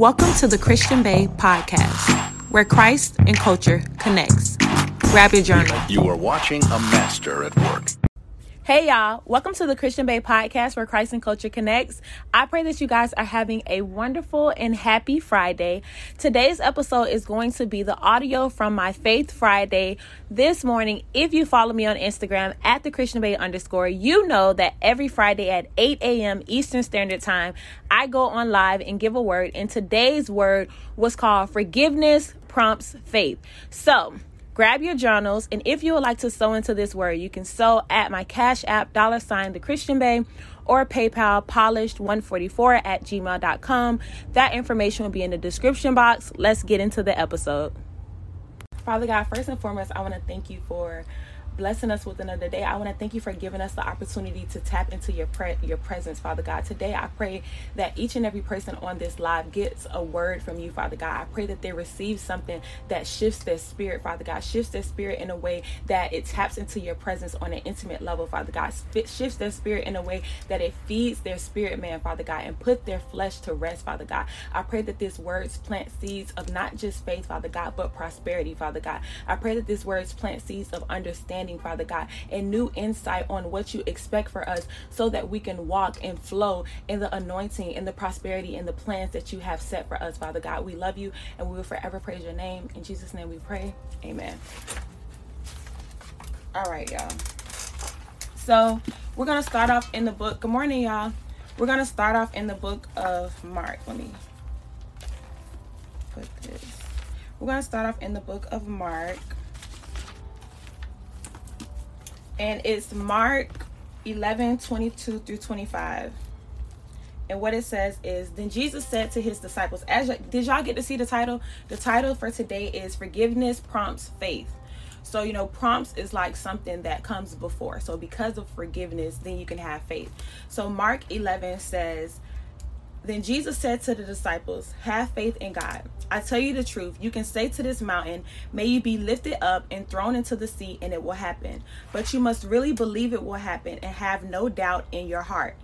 Welcome to the Christian Bae podcast, where Christ and culture connects. Grab your journal. You are watching a master at work. Hey y'all, welcome to the Christian Bae podcast where Christ and culture connects. I pray that you guys are having a wonderful and happy Friday. Today's episode is going to be the audio from my Faith Friday this morning. If you follow me on Instagram at the Christian Bae underscore, you know that every Friday at 8 a.m. Eastern Standard Time, I go on live and give a word. And today's word was called Forgiveness Prompts Faith. So, grab your journals and if you would like to sow into this word you can sow at my cash app dollar sign the christian Bae, or paypal polished 144 at gmail.com that information will be in the description box. Let's get into the episode. Father god first and foremost i want to thank you for blessing us with another day. I want to thank you for giving us the opportunity to tap into your pre- your presence, Father God. Today, I pray that each and every person on this live gets a word from you, Father God. I pray that they receive something that shifts their spirit, Father God, shifts their spirit in a way that it taps into your presence on an intimate level, Father God. shifts their spirit in a way that it feeds their spirit, man, Father God, and put their flesh to rest, Father God. I pray that these words plant seeds of not just faith, Father God, but prosperity, Father God. I pray that these words plant seeds of understanding Father God, and new insight on what you expect for us so that we can walk and flow in the anointing in the prosperity in the plans that you have set for us, Father God. We love you and we will forever praise your name. In Jesus' name we pray. Amen. All right, y'all. So we're going to start off in the book. Good morning, y'all. We're going to start off in the book of Mark. Let me put this. We're going to start off in the book of Mark and it's Mark 11 22 through 25. And what it says is, then Jesus said to his disciples, as y- did y'all get to see the title? The title for today is Forgiveness Prompts Faith. So, you know, prompts is like something that comes before. So, because of forgiveness, then you can have faith. So, Mark 11 says, then Jesus said to the disciples, Have faith in God. I tell you the truth, you can say to this mountain, May you be lifted up and thrown into the sea, and it will happen. But you must really believe it will happen and have no doubt in your heart.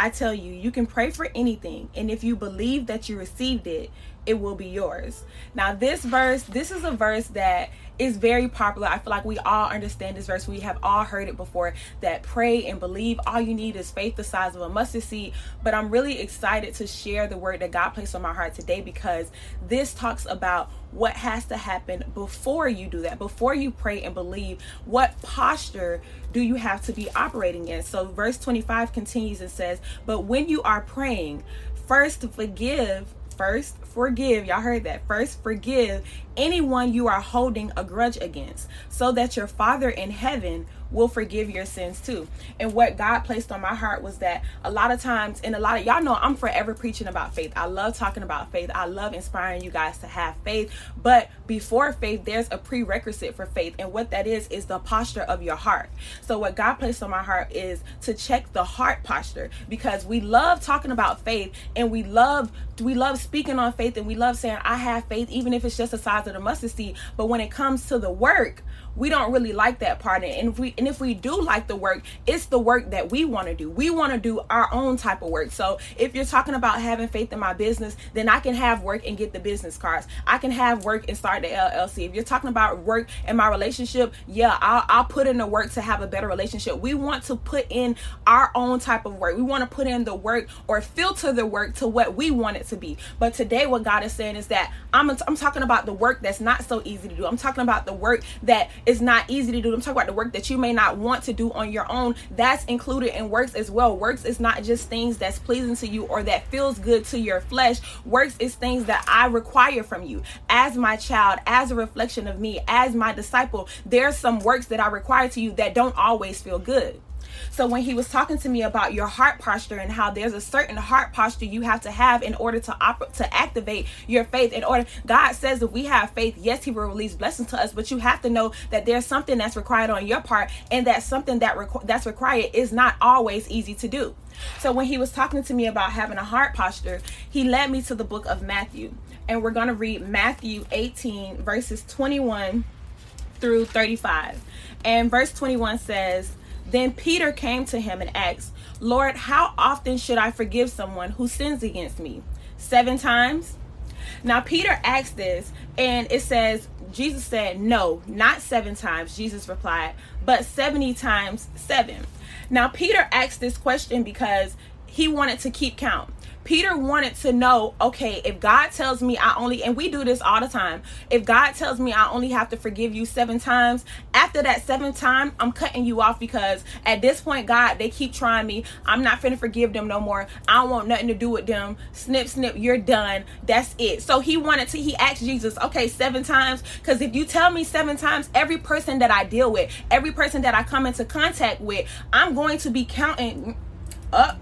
I tell you, you can pray for anything, and if you believe that you received it, it will be yours. Now, this verse, this is a verse that is very popular. I feel like we all understand this verse. We have all heard it before that pray and believe. All you need is faith the size of a mustard seed. But I'm really excited to share the word that God placed on my heart today because this talks about what has to happen before you do that. Before you pray and believe, what posture do you have to be operating in? So, verse 25 continues and says, But when you are praying, first forgive first forgive. Y'all heard that. First forgive anyone you are holding a grudge against, so that your Father in heaven will forgive your sins too. And what God placed on my heart was that a lot of times, and a lot of y'all know I'm forever preaching about faith. I love talking about faith. I love inspiring you guys to have faith. But before faith, there's a prerequisite for faith. And what that is, is the posture of your heart. So, what God placed on my heart is to check the heart posture because we love talking about faith and we love we love speaking on faith and we love saying I have faith even if it's just the size of the mustard seed. But when it comes to the work we don't really like that part. And if we and if we do like the work it's the work that we want to do. We want to do our own type of work. So if you're talking about having faith in my business then i can have work and get the business cards. I can have work and start the llc if you're talking about work in my relationship yeah I'll, I'll put in the work to have a better relationship. We want to put in our own type of work. We want to put in the work or filter the work to what we want it to be. But today what god is saying is that i'm, I'm talking about the work that's not so easy to do. I'm talking about the work that is not easy to do. I'm talking about the work that you may not want to do on your own. That's included in works as well. Works is not just things that's pleasing to you or that feels good to your flesh. Works is things that I require from you as my child, as a reflection of me, as my disciple. There's some works that I require to you that don't always feel good. So when he was talking to me about your heart posture and how there's a certain heart posture you have to have in order to op- to activate your faith in order God says if we have faith, yes, he will release blessings to us, but you have to know that there's something that's required on your part and that something that requ- that's required is not always easy to do. So when he was talking to me about having a heart posture, he led me to the book of Matthew. And we're going to read Matthew 18 verses 21 through 35. And verse 21 says, then Peter came to him and asked, Lord, how often should I forgive someone who sins against me? Seven times? Now, Peter asked this, and it says, Jesus said, No, not seven times. Jesus replied, but 70 times seven. Now, Peter asked this question because he wanted to keep count. Peter wanted to know, okay, if God tells me I only, and we do this all the time, if God tells me I only have to forgive you seven times, after that seventh time, I'm cutting you off because at this point, God, they keep trying me. I'm not finna forgive them no more. I don't want nothing to do with them. Snip, snip, you're done. That's it. So he wanted to, he asked Jesus, okay, seven times, because if you tell me seven times, every person that I deal with, every person that I come into contact with, I'm going to be counting up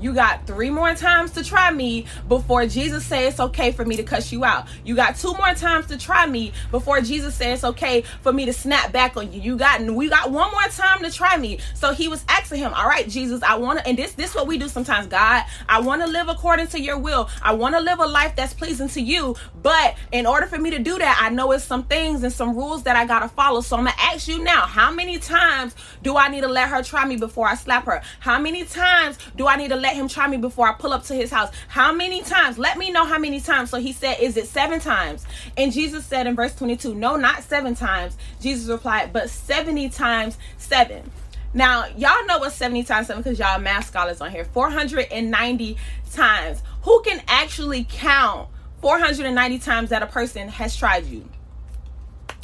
you got three more times to try me before Jesus says it's okay for me to cuss you out. You got two more times to try me before Jesus says it's okay for me to snap back on you. You got we got one more time to try me. So he was asking him, "All right, Jesus, I want to and this this what we do sometimes, God. I want to live according to your will. I want to live a life that's pleasing to you, but in order for me to do that, I know it's some things and some rules that I got to follow. So I'm to ask you now, how many times do I need to let her try me before I slap her? How many times do I need to let let him try me before I pull up to his house. How many times? Let me know how many times. So he said, Is it seven times? And Jesus said in verse 22, No, not seven times. Jesus replied, But 70 times seven. Now, y'all know what 70 times 7 because y'all math scholars on here. 490 times. Who can actually count 490 times that a person has tried you?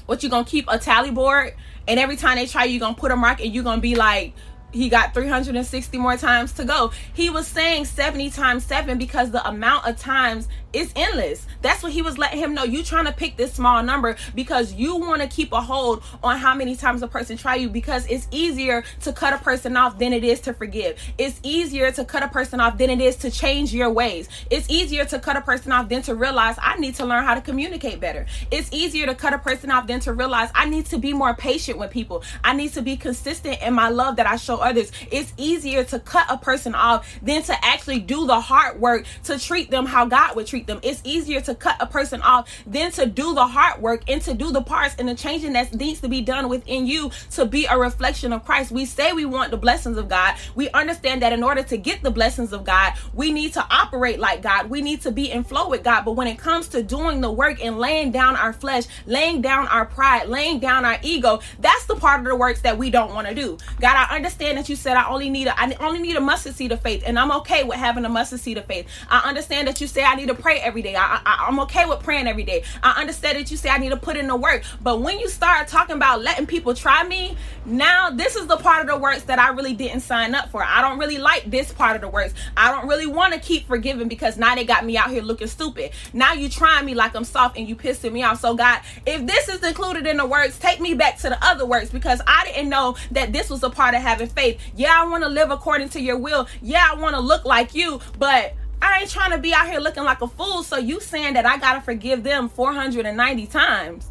What you gonna keep a tally board and every time they try you, you gonna put a mark and you gonna be like he got 360 more times to go. He was saying 70 times 7 because the amount of times is endless. That's what he was letting him know. You trying to pick this small number because you want to keep a hold on how many times a person try you because it's easier to cut a person off than it is to forgive. It's easier to cut a person off than it is to change your ways. It's easier to cut a person off than to realize I need to learn how to communicate better. It's easier to cut a person off than to realize I need to be more patient with people. I need to be consistent in my love that I show others. It's easier to cut a person off than to actually do the hard work to treat them how God would treat them. It's easier to cut a person off than to do the hard work and to do the parts and the changing that needs to be done within you to be a reflection of Christ. We say we want the blessings of God. We understand that in order to get the blessings of God, we need to operate like God. We need to be in flow with God. But when it comes to doing the work and laying down our flesh, laying down our pride, laying down our ego, that's the part of the works that we don't want to do. God, I understand that you said I only need a I only need a mustard seed of faith, and I'm okay with having a mustard seed of faith. I understand that you say I need to pray every day. I, I, I'm okay with praying every day. I understand that you say I need to put in the work, but when you start talking about letting people try me, now this is the part of the works that I really didn't sign up for. I don't really like this part of the works. I don't really want to keep forgiving because now they got me out here looking stupid. Now you trying me like I'm soft and you pissing me off. So God, if this is included in the works, take me back to the other works because I didn't know that this was a part of having faith. Yeah, I want to live according to your will. Yeah, I want to look like you, but I ain't trying to be out here looking like a fool. So you saying that I gotta forgive them 490 times.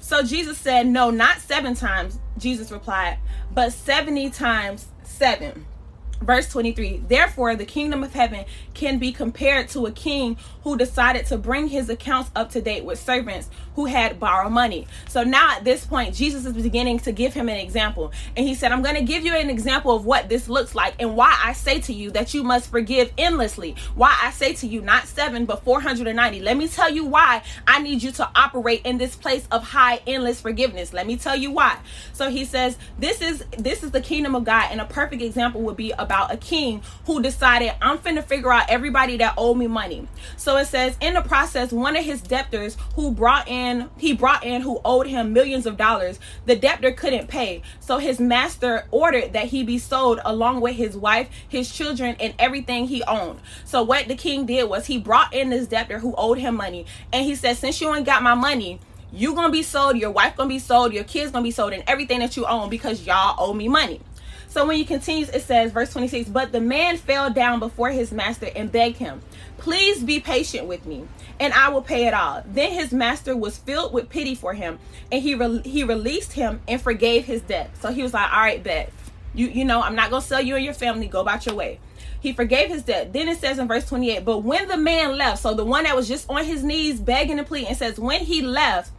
So Jesus said, No, not seven times. Jesus replied, but 70 times seven. Verse 23 Therefore, the kingdom of heaven can be compared to a king who decided to bring his accounts up to date with servants who had borrowed money. So now at this point, Jesus is beginning to give him an example. And he said, I'm going to give you an example of what this looks like and why I say to you that you must forgive endlessly. Why I say to you, not seven, but 490. Let me tell you why I need you to operate in this place of high, endless forgiveness. Let me tell you why. So he says, This is this is the kingdom of God, and a perfect example would be about a king who decided, I'm finna figure out everybody that owed me money. So it says, in the process, one of his debtors who brought in in he brought in who owed him millions of dollars the debtor couldn't pay. So his master ordered that he be sold along with his wife his children and everything he owned. So what the king did was he brought in this debtor who owed him money. And he said since you ain't got my money you gonna be sold your wife gonna be sold your kids gonna be sold and everything that you own because y'all owe me money so when he continues, it says, verse 26, but the man fell down before his master and begged him, Please be patient with me, and I will pay it all. Then his master was filled with pity for him, and he re- he released him and forgave his debt. So he was like, All right, bet. You, you know, I'm not gonna sell you and your family, go about your way. He forgave his debt. Then it says in verse 28, but when the man left, so the one that was just on his knees begging and pleading, says, when he left,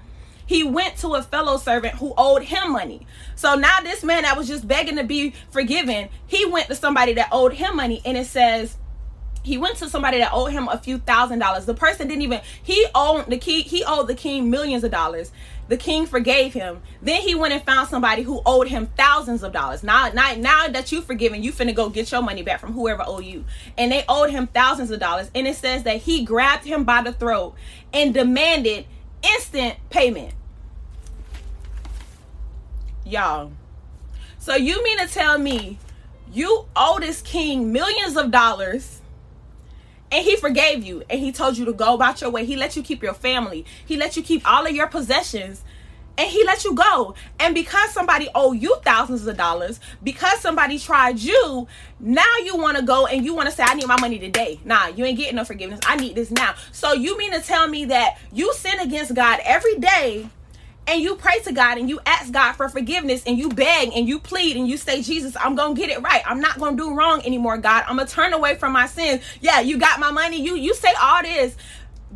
he went to a fellow servant who owed him money. So now this man that was just begging to be forgiven, he went to somebody that owed him money. And it says, he went to somebody that owed him a few thousand dollars. The person didn't even he owed the key he owed the king millions of dollars. The king forgave him. Then he went and found somebody who owed him thousands of dollars. Now, now, now that you forgiven, you finna go get your money back from whoever owe you. And they owed him thousands of dollars. And it says that he grabbed him by the throat and demanded instant payment. Y'all. So you mean to tell me you owe this king millions of dollars and he forgave you and he told you to go about your way. He let you keep your family. He let you keep all of your possessions and he let you go. And because somebody owe you thousands of dollars, because somebody tried you, now you want to go and you want to say, I need my money today. Nah, you ain't getting no forgiveness. I need this now. So you mean to tell me that you sin against God every day and you pray to God and you ask God for forgiveness and you beg and you plead and you say, Jesus, I'm gonna get it right. I'm not gonna do wrong anymore, God. I'm gonna turn away from my sins. Yeah, you got my money. You you say all this,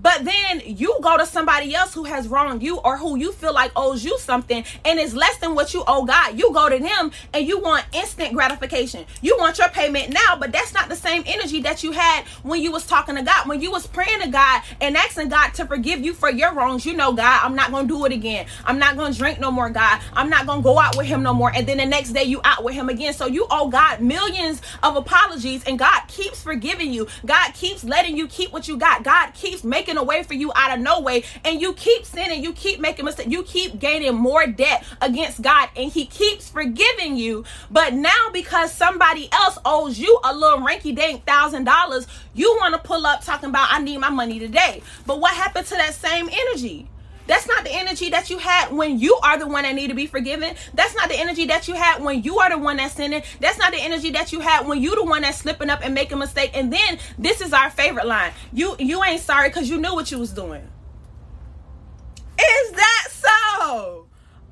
but then you go to somebody else who has wronged you or who you feel like owes you something and is less than what you owe God. You go to them and you want instant gratification. You want your payment now, but that's not the same energy that you had when you was talking to God. When you was praying to God and asking God to forgive you for your wrongs, you know, God, I'm not going to do it again. I'm not going to drink no more, God. I'm not going to go out with him no more. And then the next day you out with him again. So you owe God millions of apologies and God keeps forgiving you. God keeps letting you keep what you got. God keeps making making a way for you out of no way and you keep sinning you keep making mistakes you keep gaining more debt against god and he keeps forgiving you. But now because somebody else owes you a little ranky dank thousand dollars you want to pull up talking about i need my money today. But what happened to that same energy that's not the energy that you had when you are the one that need to be forgiven. That's not the energy that you had when you are the one that's sinning. That's not the energy that you had when you the one that's slipping up and making a mistake. And then this is our favorite line. You you ain't sorry because you knew what you was doing. Is that so?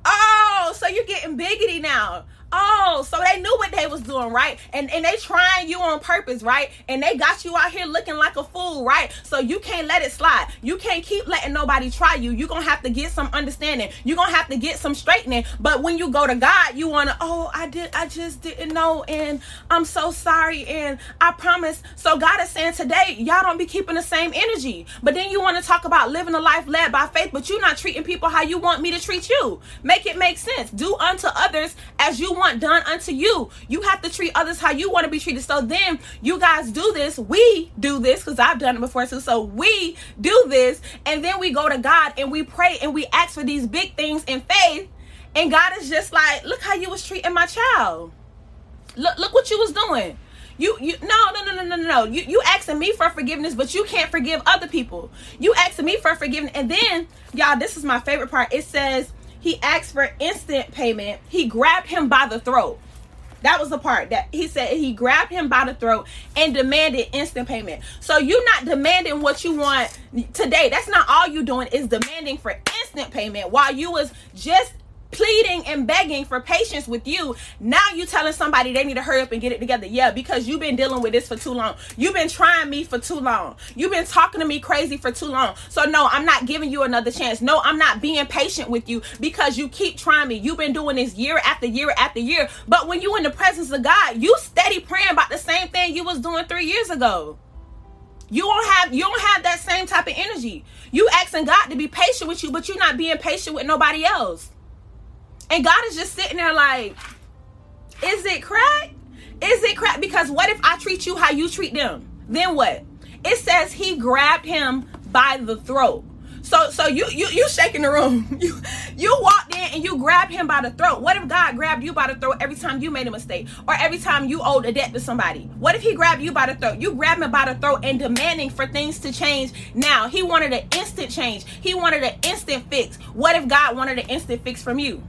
Oh, so you're getting biggity now. Oh, so they knew what they was doing, right? And and they trying you on purpose, right? And they got you out here looking like a fool, right? So you can't let it slide. You can't keep letting nobody try you. You're gonna have to get some understanding. You're gonna have to get some straightening. But when you go to God, you wanna, oh, I did, I just didn't know, and I'm so sorry, and I promise. So God is saying today, y'all don't be keeping the same energy. But then you want to talk about living a life led by faith, but you're not treating people how you want me to treat you. Make it make sense. Do unto others as you want done unto you. You have to treat others how you want to be treated. So then you guys do this. We do this because I've done it before too. So we do this. And then we go to God and we pray and we ask for these big things in faith. And God is just like, look how you was treating my child. Look, look what you was doing. You you no no no no no no. You you asking me for forgiveness, but you can't forgive other people. You asking me for forgiveness, and then y'all, this is my favorite part. It says he asked for instant payment. He grabbed him by the throat. That was the part that he said he grabbed him by the throat and demanded instant payment. So you're not demanding what you want today. That's not all you doing is demanding for instant payment while you was just pleading and begging for patience with you. Now you telling somebody they need to hurry up and get it together. Yeah, because you've been dealing with this for too long. You've been trying me for too long. You've been talking to me crazy for too long. So no, I'm not giving you another chance. No, I'm not being patient with you because you keep trying me. You've been doing this year after year after year. But when you in the presence of God, you steady praying about the same thing you was doing 3 years ago. You don't have you don't have that same type of energy. You asking God to be patient with you, but you're not being patient with nobody else. And God is just sitting there like, is it crack? Is it crack? Because what if I treat you how you treat them? Then what? It says he grabbed him by the throat. So so you you you shaking the room. You you walked in and you grabbed him by the throat. What if God grabbed you by the throat every time you made a mistake or every time you owed a debt to somebody? What if he grabbed you by the throat? You grabbed him by the throat and demanding for things to change now. He wanted an instant change. He wanted an instant fix. What if God wanted an instant fix from you?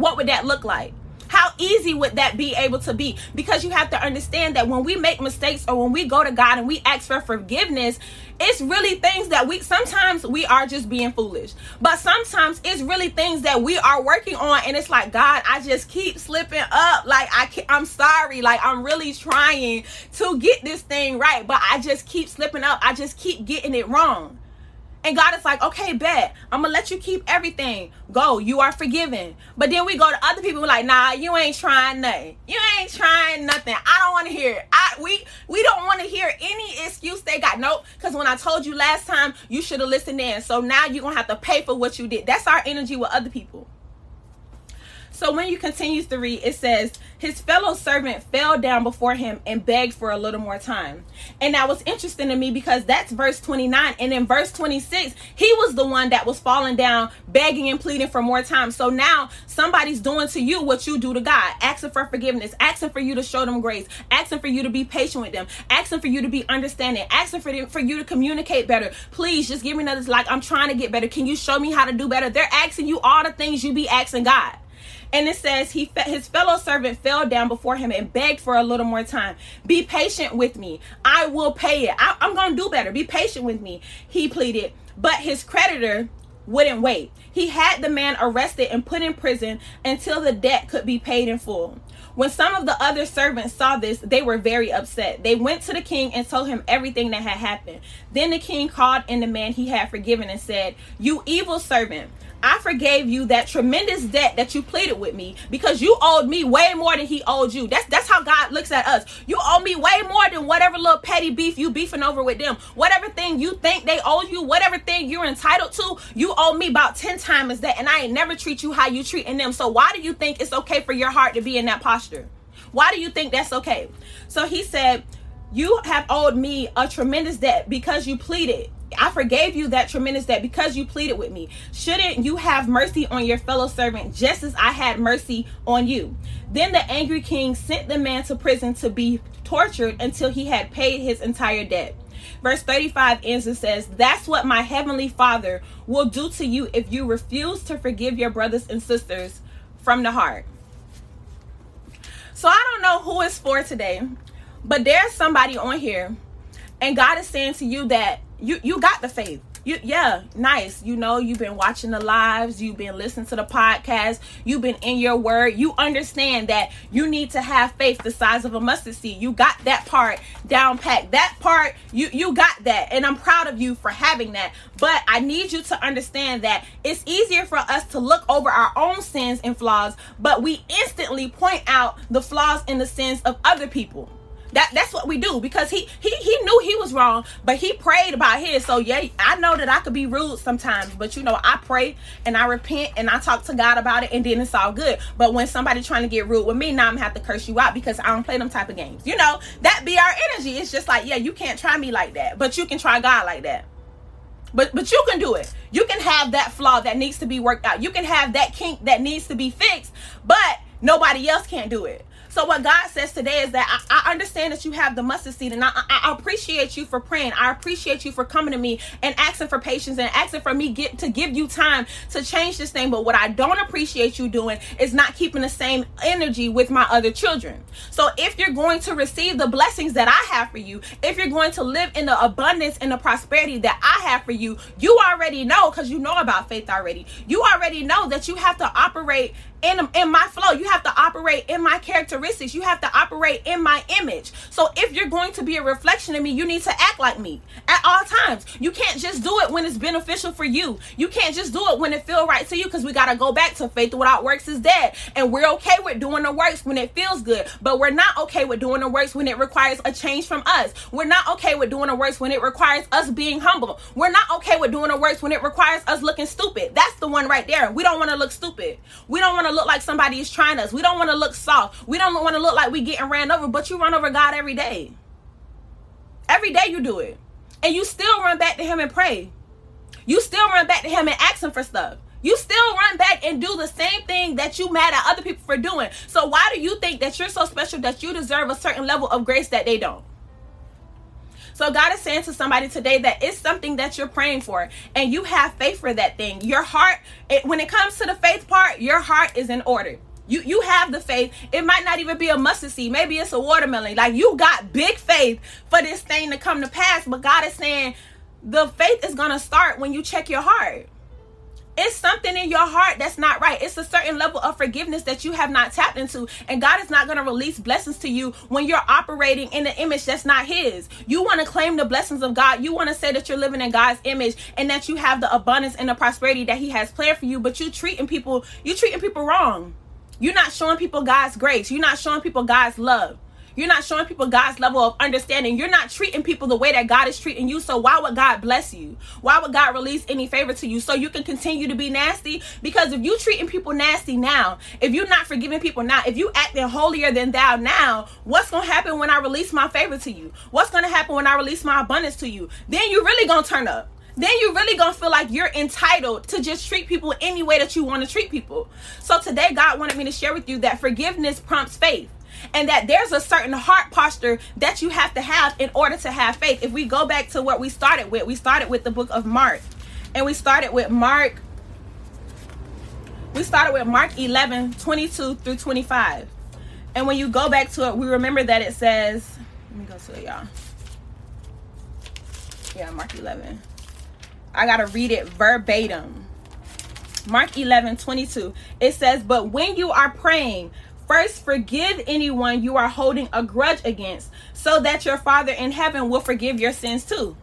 What would that look like? How easy would that be able to be? Because you have to understand that when we make mistakes or when we go to God and we ask for forgiveness, it's really things that we sometimes we are just being foolish. But sometimes it's really things that we are working on and it's like, God, I just keep slipping up. Like I can, I'm sorry. Like I'm really trying to get this thing right, but I just keep slipping up. I just keep getting it wrong. And God is like, okay, bet. I'm gonna let you keep everything. Go. You are forgiven. But then we go to other people like, nah, you ain't trying nothing. You ain't trying nothing. I don't want to hear it. I we we don't want to hear any excuse they got. Nope. Because when I told you last time, you should have listened in. So now you're going to have to pay for what you did. That's our energy with other people. So when you continue to read, it says, His fellow servant fell down before him and begged for a little more time. And that was interesting to me because that's verse 29. And in verse 26, he was the one that was falling down, begging and pleading for more time. So now somebody's doing to you what you do to God, asking for forgiveness, asking for you to show them grace, asking for you to be patient with them, asking for you to be understanding, asking for, them, for you to communicate better. Please just give me another, like, I'm trying to get better. Can you show me how to do better? They're asking you all the things you be asking God. And it says he his fellow servant fell down before him and begged for a little more time. Be patient with me. I will pay it. I, I'm going to do better. Be patient with me. He pleaded. But his creditor wouldn't wait. He had the man arrested and put in prison until the debt could be paid in full. When some of the other servants saw this, they were very upset. They went to the king and told him everything that had happened. Then the king called in the man he had forgiven and said, You evil servant. I forgave you that tremendous debt that you pleaded with me because you owed me way more than he owed you. That's that's how God looks at us. You owe me way more than whatever little petty beef you beefing over with them. Whatever thing you think they owe you, whatever thing you're entitled to, you owe me about 10 times that and I ain't never treat you how you treating them. So why do you think it's okay for your heart to be in that posture? Why do you think that's okay? So he said, "You have owed me a tremendous debt because you pleaded I forgave you that tremendous debt because you pleaded with me. Shouldn't you have mercy on your fellow servant just as I had mercy on you? Then the angry king sent the man to prison to be tortured until he had paid his entire debt. Verse 35 ends and says, That's what my heavenly Father will do to you if you refuse to forgive your brothers and sisters from the heart. So I don't know who it's for today, but there's somebody on here, and God is saying to you that you you got the faith. You yeah nice. You know you've been watching the lives. You've been listening to the podcast. You've been in your word. You understand that you need to have faith the size of a mustard seed. You got that part down packed that part you you got that. And i'm proud of you for having that. But i need you to understand that it's easier for us to look over our own sins and flaws but we instantly point out the flaws and the sins of other people that that's what we do because he he he knew he was wrong, but he prayed about his. So yeah, I know that I could be rude sometimes, but you know I pray and I repent and I talk to God about it, and then it's all good. But when somebody trying to get rude with me, now I'm gonna have to curse you out because I don't play them type of games. You know that be our energy. It's just like yeah, you can't try me like that, but you can try God like that. But but you can do it. You can have that flaw that needs to be worked out. You can have that kink that needs to be fixed, but nobody else can't do it. So what God says today is that I, I understand that you have the mustard seed, and I, I, I, appreciate you for praying. I appreciate you for coming to me and asking for patience and asking for me get to give you time to change this thing. But what I don't appreciate you doing is not keeping the same energy with my other children. So if you're going to receive the blessings that I have for you, if you're going to live in the abundance and the prosperity that I have for you, you already know because you know about faith already. You already know that you have to operate in, in my flow. You have to operate in my characteristics. You have to operate in my image. So if you're going to be a reflection of me, you need to act like me at all times. You can't just do it when it's beneficial for you. You can't just do it when it feel right to you because we got to go back to faith without works is dead. And we're okay with doing the works when it feels good, but we're not okay with doing the works when it requires a change from us. We're not okay with doing the works when it requires us being humble. We're not okay with doing the works when it requires us looking stupid. That's the one right there. We don't want to look stupid. We don't want to look like somebody is trying us. We don't want to look soft. We don't want to look like we getting ran over, but you run over God every day. Every day you do it. And you still run back to him and pray. You still run back to him and ask him for stuff. You still run back and do the same thing that you mad at other people for doing. So why do you think that you're so special that you deserve a certain level of grace that they don't? So God is saying to somebody today that it's something that you're praying for and you have faith for that thing. Your heart, it, when it comes to the faith part, your heart is in order. You you have the faith. It might not even be a mustard seed. Maybe it's a watermelon. Like you got big faith for this thing to come to pass. But God is saying the faith is gonna start when you check your heart. It's something in your heart that's not right. It's a certain level of forgiveness that you have not tapped into. And God is not going to release blessings to you when you're operating in an image that's not His. You want to claim the blessings of God. You want to say that you're living in God's image and that you have the abundance and the prosperity that He has planned for you, but you're treating people, you're treating people wrong. You're not showing people God's grace. You're not showing people God's love. You're not showing people God's level of understanding. You're not treating people the way that God is treating you. So why would God bless you? Why would God release any favor to you? So you can continue to be nasty? Because if you're treating people nasty now, if you're not forgiving people now, if you acting holier than thou now, what's gonna happen when I release my favor to you? What's gonna happen when I release my abundance to you? Then you really gonna turn up then you're really gonna feel like you're entitled to just treat people any way that you want to treat people. So today, God wanted me to share with you that forgiveness prompts faith. And that there's a certain heart posture that you have to have in order to have faith. If we go back to what we started with, we started with the book of Mark. And we started with Mark. We started with Mark 11, 22 through 25. And when you go back to it, we remember that it says, let me go to it, y'all. Yeah, Mark 11. I got to read it verbatim. Mark 11, 22. It says, But when you are praying, first forgive anyone you are holding a grudge against, so that your Father in heaven will forgive your sins too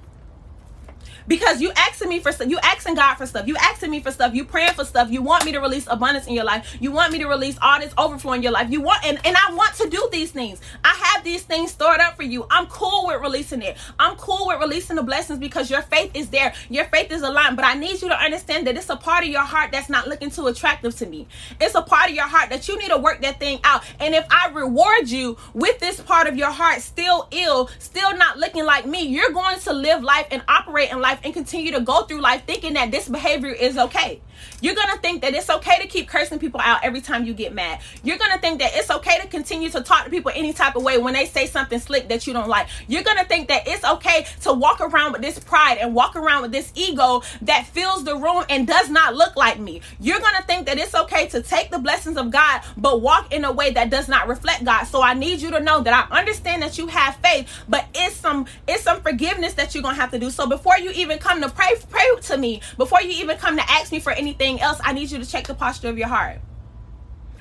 because you asking me for stuff you asking god for stuff you asking me for stuff you praying for stuff you want me to release abundance in your life you want me to release all this overflow in your life you want and, and i want to do these things. I have these things stored up for you. I'm cool with releasing it. I'm cool with releasing the blessings because your faith is there. Your faith is aligned but i need you to understand that it's a part of your heart that's not looking too attractive to me. It's a part of your heart that you need to work that thing out. And if i reward you with this part of your heart still ill still not looking like me you're going to live life and operate in life life and continue to go through life thinking that this behavior is okay. You're going to think that it's okay to keep cursing people out every time you get mad. You're going to think that it's okay to continue to talk to people any type of way when they say something slick that you don't like. You're going to think that it's okay to walk around with this pride and walk around with this ego that fills the room and does not look like me. You're going to think that it's okay to take the blessings of God but walk in a way that does not reflect God. So I need you to know that I understand that you have faith, but it's some it's some forgiveness that you're going to have to do. So before you even come to pray pray to me, before you even come to ask me for anything anything else, I need you to check the posture of your heart.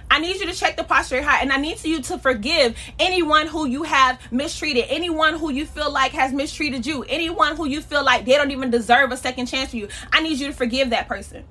I need you to check the posture of your heart, and I need you to forgive anyone who you have mistreated, anyone who you feel like has mistreated you, anyone who you feel like they don't even deserve a second chance for you. I need you to forgive that person.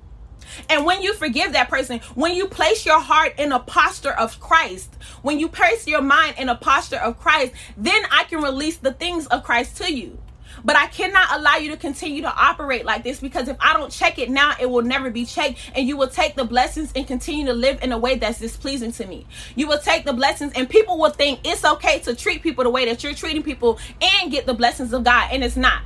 And when you forgive that person, when you place your heart in a posture of Christ, when you place your mind in a posture of Christ, then I can release the things of Christ to you. But I cannot allow you to continue to operate like this because if I don't check it now, it will never be checked. And you will take the blessings and continue to live in a way that's displeasing to me. You will take the blessings and people will think it's okay to treat people the way that you're treating people and get the blessings of God. And it's not.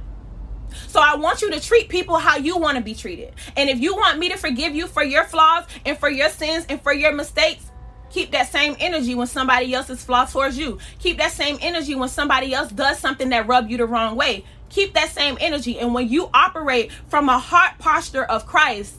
So I want you to treat people how you want to be treated. And if you want me to forgive you for your flaws and for your sins and for your mistakes, Keep that same energy when somebody else is flawed towards you. Keep that same energy when somebody else does something that rub you the wrong way keep that same energy. And when you operate from a heart posture of Christ,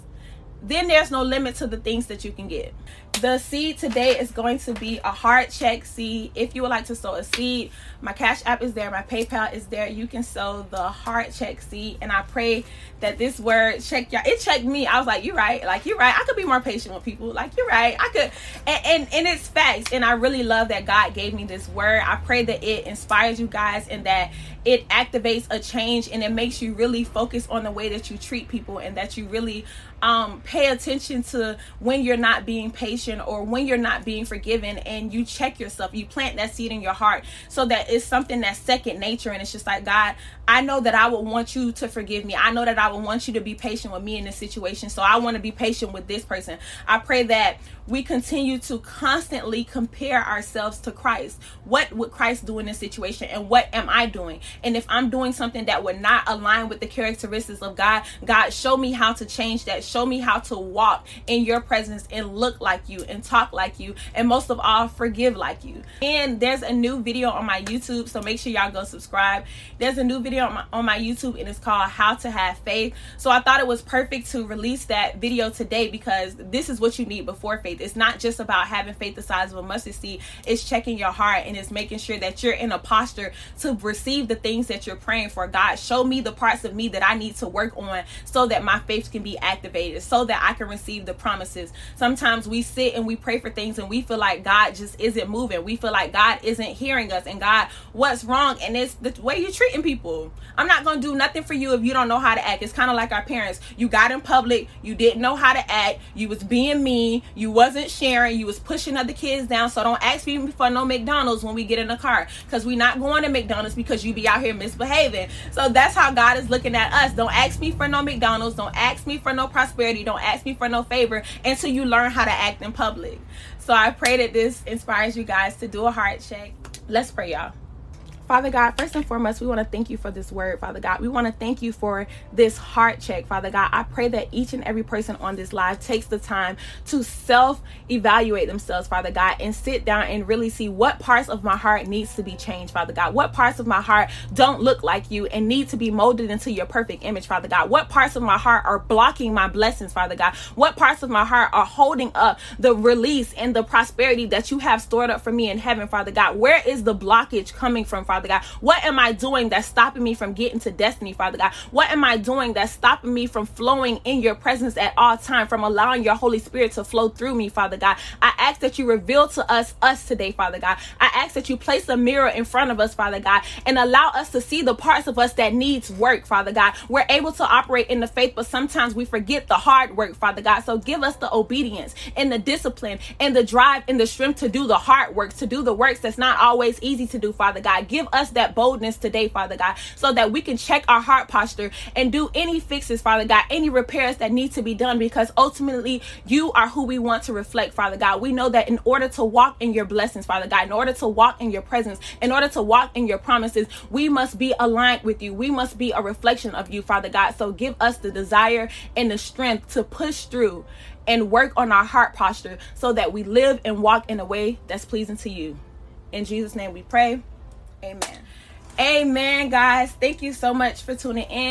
then there's no limit to the things that you can get. The seed today is going to be a heart check seed. If you would like to sow a seed, my Cash App is there, my PayPal is there. You can sow the heart check seed. And I pray that this word check y'all. It checked me. I was like, you're right. Like, you're right. I could be more patient with people. Like, you're right. I could. And, and, and it's facts. And I really love that God gave me this word. I pray that it inspires you guys and that it activates a change and it makes you really focus on the way that you treat people and that you really um, pay attention to when you're not being patient or when you're not being forgiven and you check yourself. You plant that seed in your heart so that it's something that's second nature and it's just like god i know that i would want you to forgive me. I know that i would want you to be patient with me in this situation. So i want to be patient with this person. I pray that we continue to constantly compare ourselves to Christ. What would Christ do in this situation? And what am I doing? And if I'm doing something that would not align with the characteristics of God, God, show me how to change that. Show me how to walk in your presence and look like you and talk like you. And most of all, forgive like you. And there's a new video on my YouTube. So make sure y'all go subscribe. There's a new video on my, on my YouTube and it's called How to Have Faith. So I thought it was perfect to release that video today because this is what you need before faith It's not just about having faith the size of a mustard seed. It's checking your heart and it's making sure that you're in a posture to receive the things that you're praying for. God, show me the parts of me that I need to work on so that my faith can be activated, so that I can receive the promises. Sometimes we sit sit and we pray for things and we feel like God just isn't moving. We feel like God isn't hearing us and God, what's wrong? And it's the way you're treating people. I'm not going to do nothing for you if you don't know how to act. It's kind of like our parents. You got in public, you didn't know how to act, you was being mean, you wasn't sharing, you was pushing other kids down. So don't ask me for no McDonald's when we get in the car because we're not going to McDonald's because you be out here misbehaving. So that's how God is looking at us. Don't ask me for no McDonald's. Don't ask me for no prosperity. Don't ask me for no favor until you learn how to act in public. So I pray that this inspires you guys to do a heart check. Let's pray, y'all. Father God, first and foremost, we want to thank you for this word, Father God. We want to thank you for this heart check, Father God. I pray that each and every person on this live takes the time to self evaluate themselves, Father God, and sit down and really see what parts of my heart needs to be changed, Father God. What parts of my heart don't look like you and need to be molded into your perfect image, Father God. What parts of my heart are blocking my blessings, Father God. What parts of my heart are holding up the release and the prosperity that you have stored up for me in heaven, Father God. Where is the blockage coming from, Father? Father God? What am I doing that's stopping me from getting to destiny, Father God? What am I doing that's stopping me from flowing in your presence at all time, from allowing your Holy Spirit to flow through me, Father God? I ask that you reveal to us us today, Father God. I ask that you place a mirror in front of us, Father God, and allow us to see the parts of us that needs work, Father God. We're able to operate in the faith, but sometimes we forget the hard work, Father God. So give us the obedience and the discipline and the drive and the strength to do the hard work, to do the works that's not always easy to do, Father God. Give us that boldness today, Father God, so that we can check our heart posture and do any fixes, Father God, any repairs that need to be done because ultimately you are who we want to reflect, Father God. We know that in order to walk in your blessings, Father God, in order to walk in your presence, in order to walk in your promises, we must be aligned with you. We must be a reflection of you, Father God. So give us the desire and the strength to push through and work on our heart posture so that we live and walk in a way that's pleasing to you. In Jesus' name we pray. Amen. Amen, guys. Thank you so much for tuning in.